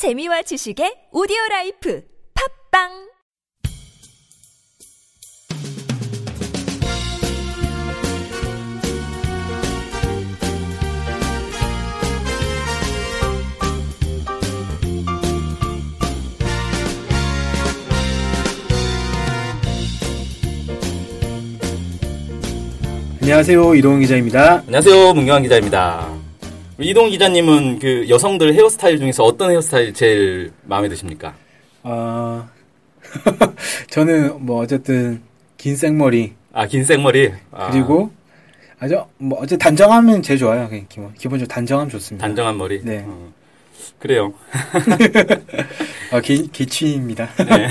재미와 지식의 오디오 라이프 팝빵 안녕하세요 이동훈 기자입니다. 안녕하세요, 문경환 기자입니다. 이동 기자님은 그 여성들 헤어스타일 중에서 어떤 헤어스타일 제일 마음에 드십니까? 어, 저는 뭐 어쨌든 긴 생머리 아, 긴 생머리. 아, 그리고 아주 뭐 어째 단정하면 제일 좋아요. 그냥 기본 기본적으로 단정하면 좋습니다. 단정한 머리. 네. 어, 그래요. 어, 개, 개취입니다. 네.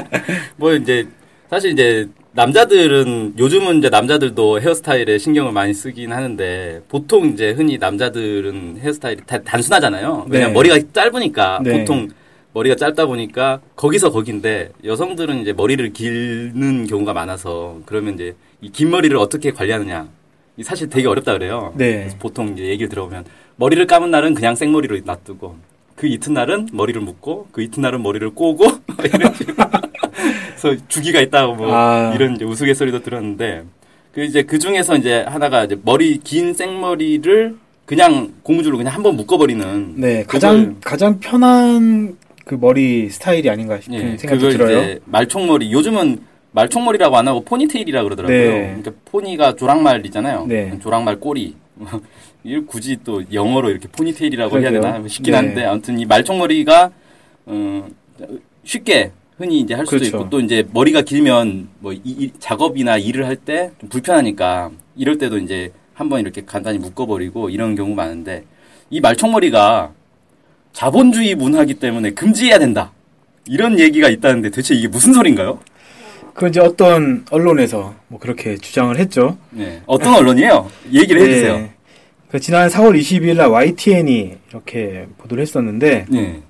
뭐 이제 사실 이제 남자들은 요즘은 이제 남자들도 헤어스타일에 신경을 많이 쓰긴 하는데 보통 이제 흔히 남자들은 헤어스타일이 다 단순하잖아요. 왜냐면 네. 머리가 짧으니까 네. 보통 머리가 짧다 보니까 거기서 거긴데 여성들은 이제 머리를 기르는 경우가 많아서 그러면 이제 이 긴 머리를 어떻게 관리하느냐 이 사실 되게 어렵다 그래요. 네. 보통 이제 얘기를 들어보면 머리를 감은 날은 그냥 생머리로 놔두고 그 이튿날은 머리를 묶고 그 이튿날은 머리를 꼬고 이런 식으로 그래서 주기가 있다고 뭐 아. 이런 이제 우스갯소리도 들었는데 그 이제 그 중에서 이제 하나가 이제 머리 긴 생머리를 그냥 고무줄로 그냥 한번 묶어버리는 네, 가장 가장 편한 그 머리 스타일이 아닌가 싶은 예, 생각이 그걸 들어요. 이제 말총머리 요즘은 말총머리라고 안 하고 포니테일이라 그러더라고요. 네. 그러니까 포니가 조랑말이잖아요. 네. 조랑말 꼬리. 굳이 또 영어로 이렇게 포니테일이라고 해야 그러게요. 되나 싶긴 네. 한데 아무튼 이 말총머리가 어, 쉽게 흔히 이제 할 수도 그렇죠. 있고 또 이제 머리가 길면 뭐 이- 이 작업이나 일을 할 때 좀 불편하니까 이럴 때도 이제 한번 이렇게 간단히 묶어버리고 이런 경우 많은데 이 말총머리가 자본주의 문화기 때문에 금지해야 된다. 이런 얘기가 있다는데 대체 이게 무슨 소린가요? 그 이제 어떤 언론에서 뭐 그렇게 주장을 했죠. 네. 어떤 언론이에요? 얘기를 해주세요. 네. 그 지난 4월 22일 날 YTN이 이렇게 보도를 했었는데 네.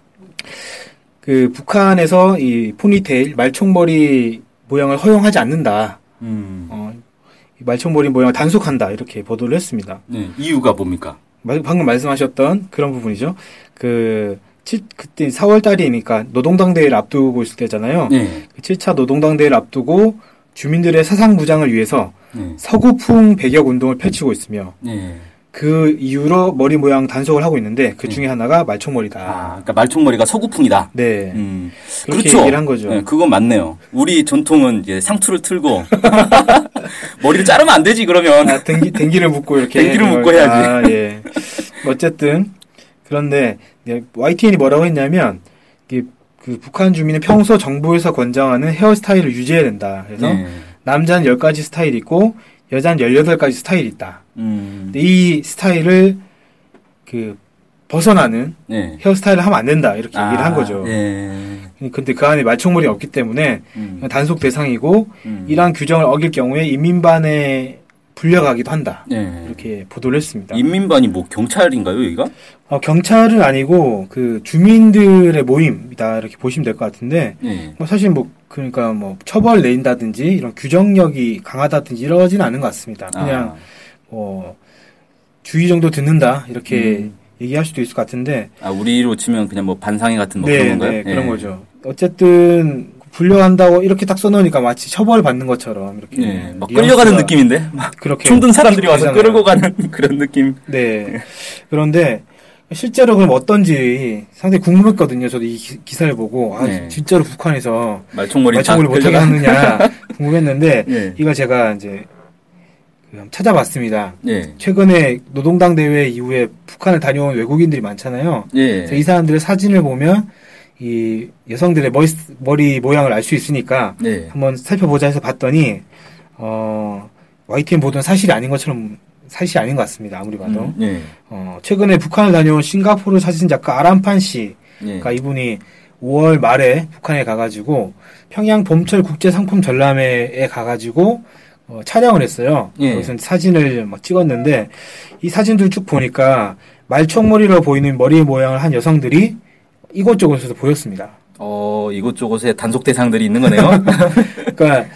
그 북한에서 이 포니테일 말총머리 모양을 허용하지 않는다. 음. 어, 이 말총머리 모양을 단속한다. 이렇게 보도를 했습니다. 네. 이유가 뭡니까? 마- 방금 말씀하셨던 그런 부분이죠. 그, 칠- 그때 4월 달이니까 노동당 대회를 앞두고 있을 때잖아요. 네. 그 7차 노동당 대회를 앞두고 주민들의 사상 무장을 위해서 네. 서구풍 배격 운동을 펼치고 있으며 네. 그 이유로 머리 모양 단속을 하고 있는데 그 중에 하나가 말총머리다. 아, 그러니까 말총머리가 서구풍이다. 네. 음. 그렇게 그렇죠. 얘기를 한 거죠. 네, 그건 맞네요. 우리 전통은 이제 상투를 틀고 머리를 자르면 안 되지 그러면. 아, 댕기, 댕기를 묶고 이렇게. 댕기를 묶고 해야지. 아, 예. 어쨌든, 그런데, 네, YTN이 뭐라고 했냐면, 그 북한 주민은 평소 정부에서 권장하는 헤어스타일을 유지해야 된다. 그래서, 네. 남자는 10가지 스타일이 있고, 여자는 18가지 스타일이 있다. 음. 이 스타일을, 그, 벗어나는 네. 헤어스타일을 하면 안 된다. 이렇게 얘기를 한 거죠. 네. 근데 그 안에 말총머리가 없기 때문에, 음. 단속 대상이고, 음. 이러한 규정을 어길 경우에 인민반에 불려가기도 한다. 네. 이렇게 보도를 했습니다. 인민반이 뭐 경찰인가요, 여기가? 어, 경찰은 아니고 그 주민들의 모임이다 이렇게 보시면 될 것 같은데 네. 뭐 사실 뭐 그러니까 뭐 처벌 내린다든지 이런 규정력이 강하다든지 이러지는 않은 것 같습니다. 그냥 아. 뭐 주의 정도 듣는다 이렇게 음. 얘기할 수도 있을 것 같은데 아, 우리로 치면 그냥 뭐 반상회 같은 뭐 네, 그런 건가요? 네, 그런 예. 거죠. 어쨌든 불려한다고 이렇게 딱 써놓으니까 마치 처벌 받는 것처럼 이렇게 예, 막 끌려가는 느낌인데? 막 그렇게 총든 사람들이 와서. 끌고 가는 그런 느낌. 네. 그런데 실제로 그럼 어떤지 상당히 궁금했거든요. 저도 이 기, 사를 보고 아 네. 진짜로 북한에서 말총머리 말총을 다 못하게 하느냐 궁금했는데 예. 이걸 제가 이제 그 찾아봤습니다. 예. 최근에 노동당 대회 이후에 북한을 다녀온 외국인들이 많잖아요. 예. 이 사람들의 사진을 보면 이 여성들의 머리, 머리 모양을 알 수 있으니까 예. 한번 살펴보자 해서 봤더니 어 YTN 보던 사실이 아닌 것처럼 사실이 아닌 것 같습니다. 아무리 봐도. 음, 예. 어, 최근에 북한을 다녀온 싱가포르 사진작가 아람판 씨, 예. 그러니까 이분이 5월 말에 북한에 가가지고 평양 봄철 국제 상품 전람회에 가가지고 어, 촬영을 했어요. 예. 거기서 사진을 막 찍었는데 이 사진들 쭉 보니까 말총머리로 보이는 머리 모양을 한 여성들이 이곳저곳에서 보였습니다. 어, 이곳저곳에 단속 대상들이 있는 거네요. 그러니까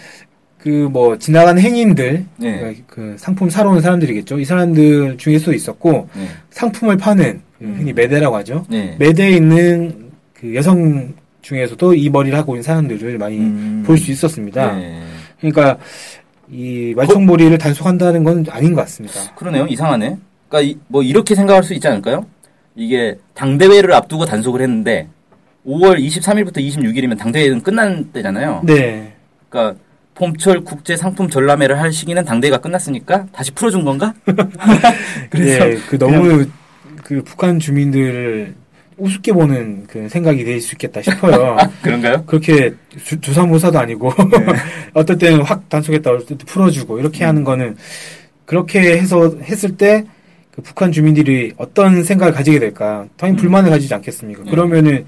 그 뭐 지나가는 행인들, 예. 그러니까 그 상품 사러 오는 사람들이겠죠. 이 사람들 중에서도 있었고 예. 상품을 파는 그 음. 흔히 매대라고 하죠. 예. 매대에 있는 그 여성 중에서도 이 머리를 하고 있는 사람들을 많이 음. 볼수 있었습니다. 네. 그러니까 이 말총머리를 단속한다는 건 아닌 것 같습니다. 그러네요. 이상하네. 그러니까 이- 뭐 이렇게 생각할 수 있지 않을까요? 이게 당대회를 앞두고 단속을 했는데 5월 23일부터 26일이면 당대회는 끝난 때잖아요. 네. 그러니까 봄철 국제 상품 전람회를 할 시기는 당대회가 끝났으니까 다시 풀어준 건가? 그래서 예, 그 너무 그 북한 주민들을 우습게 보는 그 생각이 될 수 있겠다 싶어요. 그런가요? 그렇게 주, 주사무사도 아니고 네. 어떨 때는 확 단속했다 어떨 때 풀어주고 이렇게 음. 하는 거는 그렇게 해서 했을 때 그 북한 주민들이 어떤 생각을 가지게 될까 당연히 음. 불만을 가지지 않겠습니까? 네. 그러면은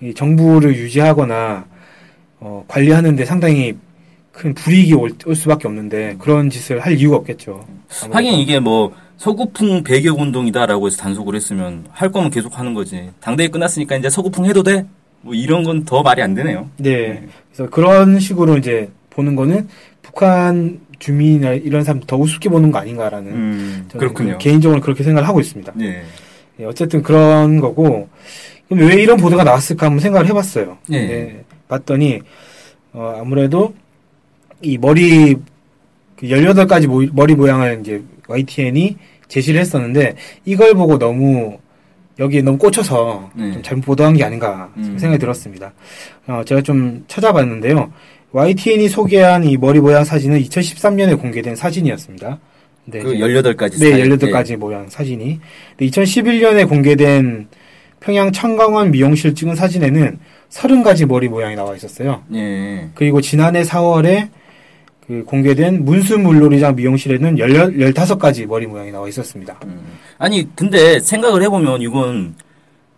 이 정부를 유지하거나 어, 관리하는데 상당히 큰 불이익이 올, 올 수밖에 없는데 그런 짓을 할 이유가 없겠죠. 아무래도. 하긴 이게 뭐 서구풍 배격 운동이다라고 해서 단속을 했으면 할 거면 계속 하는 거지. 당대회 끝났으니까 이제 서구풍 해도 돼? 뭐 이런 건 더 말이 안 되네요. 네. 그래서 그런 식으로 이제 보는 거는 북한 주민이나 이런 사람 더 우습게 보는 거 아닌가라는 음, 그렇군요. 그 개인적으로 그렇게 생각을 하고 있습니다. 네. 예, 어쨌든 그런 거고 그럼 왜 이런 보도가 나왔을까 한번 생각을 해봤어요. 예. 예, 봤더니 어, 아무래도 이 머리 그 18가지 모, 머리 모양을 이제 YTN이 제시를 했었는데 이걸 보고 너무 여기에 너무 꽂혀서 네. 좀 잘못 보도한 게 아닌가 음. 생각이 들었습니다. 어, 제가 좀 찾아봤는데요. YTN이 소개한 이 머리 모양 사진은 2013년에 공개된 사진이었습니다. 네, 그 이제 18가지 네, 18가지 모양 사진이. 2011년에 공개된 평양 청강원 미용실 찍은 사진에는 30가지 머리 모양이 나와 있었어요. 예. 그리고 지난해 4월에 그 공개된 문수 물놀이장 미용실에는 15가지 머리 모양이 나와 있었습니다. 음. 아니 근데 생각을 해보면 이건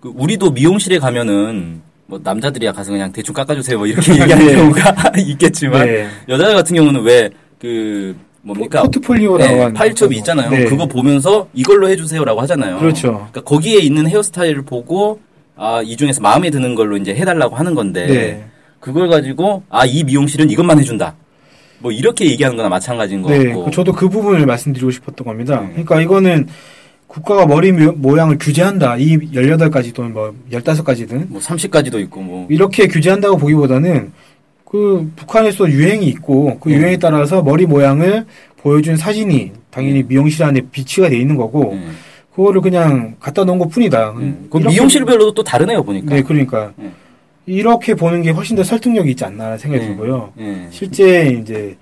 그 우리도 미용실에 가면은 뭐 남자들이야 가서 그냥 대충 깎아주세요 뭐 이렇게 얘기하는 네. 경우가 있겠지만 네. 여자 같은 경우는 왜 그 뭡니까 포트폴리오라고 네, 파일첩이 있잖아요. 네. 그거 보면서 이걸로 해주세요라고 하잖아요. 그렇죠. 그러니까 거기에 있는 헤어스타일을 보고 아 이 중에서 마음에 드는 걸로 이제 해달라고 하는 건데 네. 그걸 가지고 아 이 미용실은 이것만 해준다. 뭐 이렇게 얘기하는 거나 마찬가지인 것 네, 같고. 그 저도 그 부분을 말씀드리고 싶었던 겁니다. 네. 그러니까 이거는 국가가 머리 모- 모양을 규제한다. 이 18가지 또는 뭐 15가지든 뭐 30까지도 있고 뭐 이렇게 규제한다고 보기보다는 그 북한에서 유행이 있고 그 네. 유행에 따라서 머리 모양을 보여준 사진이 당연히 미용실 안에 비치가 돼 있는 거고 네. 그거를 그냥 갖다 놓은 것 뿐이다. 음. 그 미용실별로도 또 다르네요 보니까. 네, 그러니까 네. 이렇게 보는 게 훨씬 더 설득력이 있지 않나 생각이 네. 들고요. 예. 실제 이제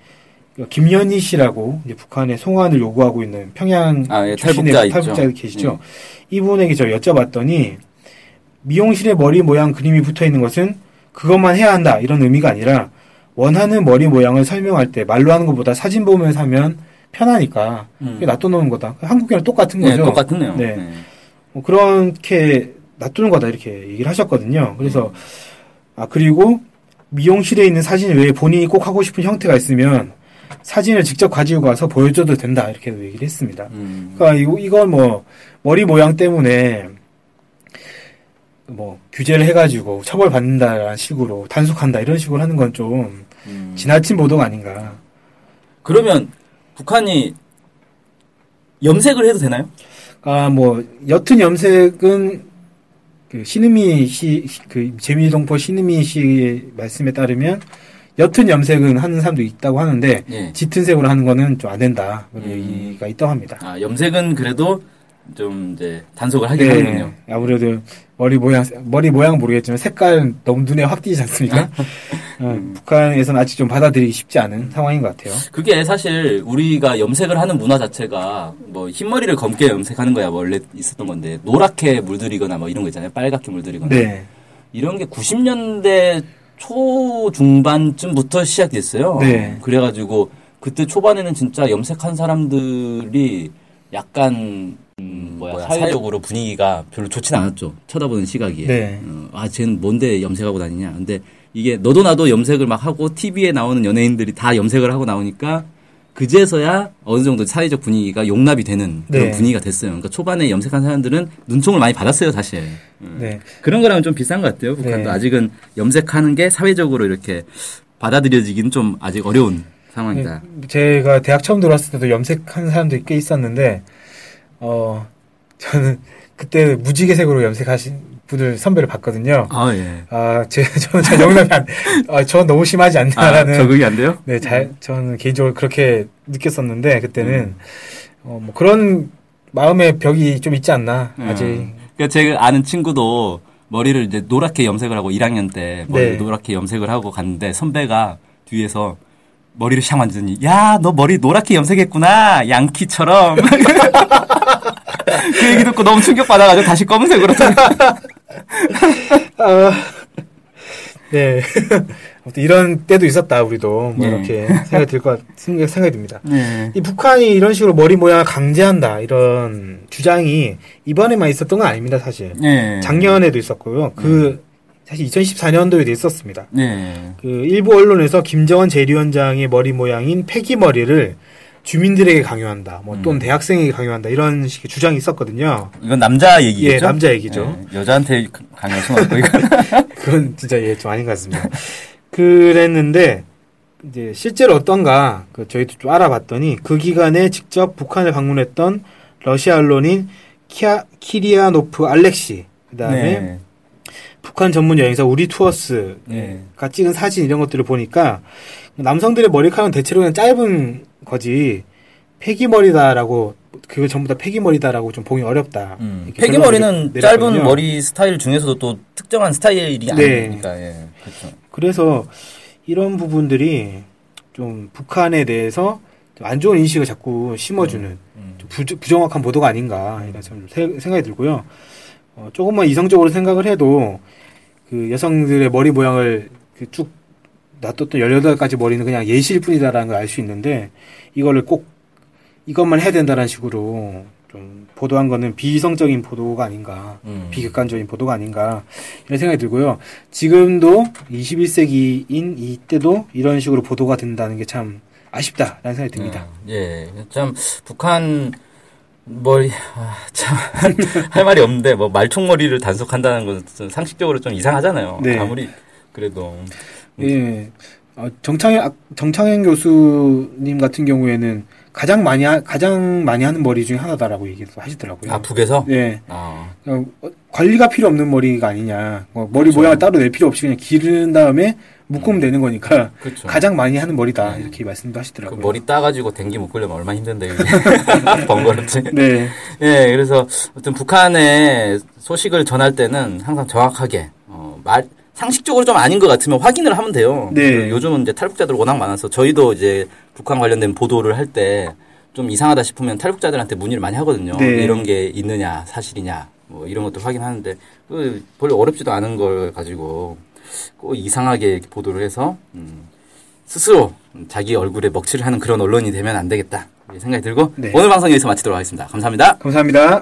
김연희 씨라고 이제 북한의 송환을 요구하고 있는 평양 아, 예, 출신의 탈북자. 탈북자 계시죠. 이분에게 저 여쭤봤더니 미용실에 머리 모양 그림이 붙어 있는 것은 그것만 해야 한다 이런 의미가 아니라 원하는 머리 모양을 설명할 때 말로 하는 것보다 사진 보면서 하면 편하니까 음. 놔둬놓은 거다. 한국이랑 똑같은 네, 거죠. 똑같네요. 네. 네. 뭐 그렇게 놔두는 거다 이렇게 얘기를 하셨거든요. 그래서 아 그리고 미용실에 있는 사진 외에 본인이 꼭 하고 싶은 형태가 있으면 사진을 직접 가지고 가서 보여줘도 된다 이렇게 얘기를 했습니다. 음. 그러니까 이거 이건 뭐 머리 모양 때문에 뭐 규제를 해가지고 처벌 받는다라는 식으로 단속한다 이런 식으로 하는 건좀 음. 지나친 보도가 아닌가. 그러면 북한이 염색을 해도 되나요? 아, 뭐, 옅은 염색은, 그, 신은미 씨, 그, 재미동포 신은미 씨의 말씀에 따르면, 옅은 염색은 하는 사람도 있다고 하는데, 예. 짙은 색으로 하는 거는 좀 안 된다. 그런 음. 얘기가 있다고 합니다. 아, 염색은 그래도 좀 이제 단속을 하긴 네, 하는군요. 아무래도 머리 모양, 머리 모양 모르겠지만 색깔은 너무 눈에 확 띄지 않습니까? 어, 음. 북한에서는 아직 좀 받아들이기 쉽지 않은 상황인 것 같아요. 그게 사실 우리가 염색을 하는 문화 자체가 뭐 흰머리를 검게 염색하는 거야 원래 있었던 건데 노랗게 물들이거나 뭐 이런 거 있잖아요. 빨갛게 물들이거나. 네. 이런 게 90년대 초 중반쯤부터 시작됐어요. 네. 그래가지고 그때 초반에는 진짜 염색한 사람들이 약간 음, 뭐야, 사회적 으로 분위기가 별로 좋진 않았죠. 쳐다보는 시각이. 네. 어, 아, 쟤는 뭔데 염색하고 다니냐. 근데 이게 너도 나도 염색을 막 하고 TV에 나오는 연예인들이 다 염색을 하고 나오니까 그제서야 어느 정도 사회적 분위기가 용납이 되는 그런 네. 분위기가 됐어요. 그러니까 초반에 염색한 사람들은 눈총을 많이 받았어요, 사실. 음. 네. 그런 거랑은 좀 비싼 것 같아요. 북한도 네. 아직은 염색하는 게 사회적으로 이렇게 받아들여지기는 좀 아직 어려운 상황이다. 제가 대학 처음 들어왔을 때도 염색하는 사람들이 꽤 있었는데, 어, 저는 그때 무지개색으로 염색하신 분을 선배를 봤거든요. 아, 예. 아, 제, 저는 잘 영감이 안, 아, 저 너무 심하지 아, 않나라는. 적응이 안 돼요? 네, 잘, 저는 개인적으로 그렇게 느꼈었는데, 그때는, 어, 뭐, 그런 마음의 벽이 좀 있지 않나, 아직. 음. 그러니까 제가 아는 친구도 머리를 이제 노랗게 염색을 하고 1학년 때 머리를 네. 노랗게 염색을 하고 갔는데 선배가 뒤에서 머리를 샥 만지더니 야 너 머리 노랗게 염색했구나 양키처럼 그 얘기 듣고 너무 충격 받아가지고 다시 검은색으로 아, 네. 아무튼 이런 때도 있었다, 우리도. 뭐, 네. 이렇게 생각이 들 것, 생각, 생각이 듭니다. 네. 이 북한이 이런 식으로 머리 모양을 강제한다, 이런 주장이 이번에만 있었던 건 아닙니다, 사실. 네. 작년에도 있었고요. 그, 사실 2014년도에도 있었습니다. 네. 그, 일부 언론에서 김정은 제1위원장의 머리 모양인 패기머리를 주민들에게 강요한다, 뭐, 또는 음. 대학생에게 강요한다, 이런 식의 주장이 있었거든요. 이건 남자 얘기겠죠? 예, 남자 얘기죠. 네. 여자한테 강요할 수는 없고 이건 그건 진짜 예, 좀 아닌 것 같습니다. 그랬는데, 이제 실제로 어떤가, 그 저희도 좀 알아봤더니, 그 기간에 직접 북한을 방문했던 러시아 언론인 키아, 키리아노프 알렉시, 그 다음에 네. 북한 전문 여행사 우리 투어스가 네. 찍은 사진 이런 것들을 보니까, 남성들의 머리카락은 대체로 그냥 짧은 거지, 패기머리다라고, 그거 전부 다 패기머리다라고 좀 보기 어렵다. 음. 결론을 짧은. 머리 스타일 중에서도 또 특정한 스타일이 네. 아니니까 예. 그렇죠. 그래서 이런 부분들이 좀 북한에 대해서 좀안 좋은 인식을 자꾸 심어주는 음. 좀 부, 부정확한 보도가 아닌가 이런 생각이 들고요. 어, 조금만 이성적으로 생각을 해도 그 여성들의 머리 모양을 그 쭉 놔뒀던 18가지 머리는 그냥 예시일 뿐이다라는 걸 알 수 있는데 이거를 꼭 이것만 해야 된다는 식으로 좀 보도한 거는 비이성적인 보도가 아닌가 음. 비객관적인 보도가 아닌가 이런 생각이 들고요. 지금도 21세기인 이때도 이런 식으로 보도가 된다는 게 참 아쉽다라는 생각이 듭니다. 음, 예, 참 북한 머리 아, 참할 말이 없는데 뭐 말총머리를 단속한다는 건좀 상식적으로 좀 이상하잖아요. 네. 아무리 그래도 예. 어, 정창현 아, 정창현 교수님 같은 경우에는 가장 많이 하, 가장 많이 하는 머리 중에 하나다라고 얘기를 하시더라고요. 아 북에서 네. 아, 어, 관리가 필요 없는 머리가 아니냐. 뭐 머리 그렇죠. 모양을 따로 낼 필요 없이 그냥 기른 다음에 묶으면 되는 거니까 그렇죠. 가장 많이 하는 머리다 네. 이렇게 말씀도 그 하시더라고요. 머리 따가지고 댕기 묶으려면 얼마나 힘든데 번거롭지. 네. 예, 그래서 어떤 북한의 소식을 전할 때는 항상 정확하게 어, 말 상식적으로 좀 아닌 것 같으면 확인을 하면 돼요. 네. 그 요즘은 이제 탈북자들 워낙 많아서 저희도 이제 북한 관련된 보도를 할 때 좀 이상하다 싶으면 탈북자들한테 문의를 많이 하거든요. 네. 이런 게 있느냐, 사실이냐, 뭐 이런 것도 확인하는데 그 별로 어렵지도 않은 걸 가지고 꼭 이상하게 보도를 해서 음, 스스로 자기 얼굴에 먹칠을 하는 그런 언론이 되면 안 되겠다 생각이 들고 네. 오늘 방송 여기서 마치도록 하겠습니다. 감사합니다. 감사합니다.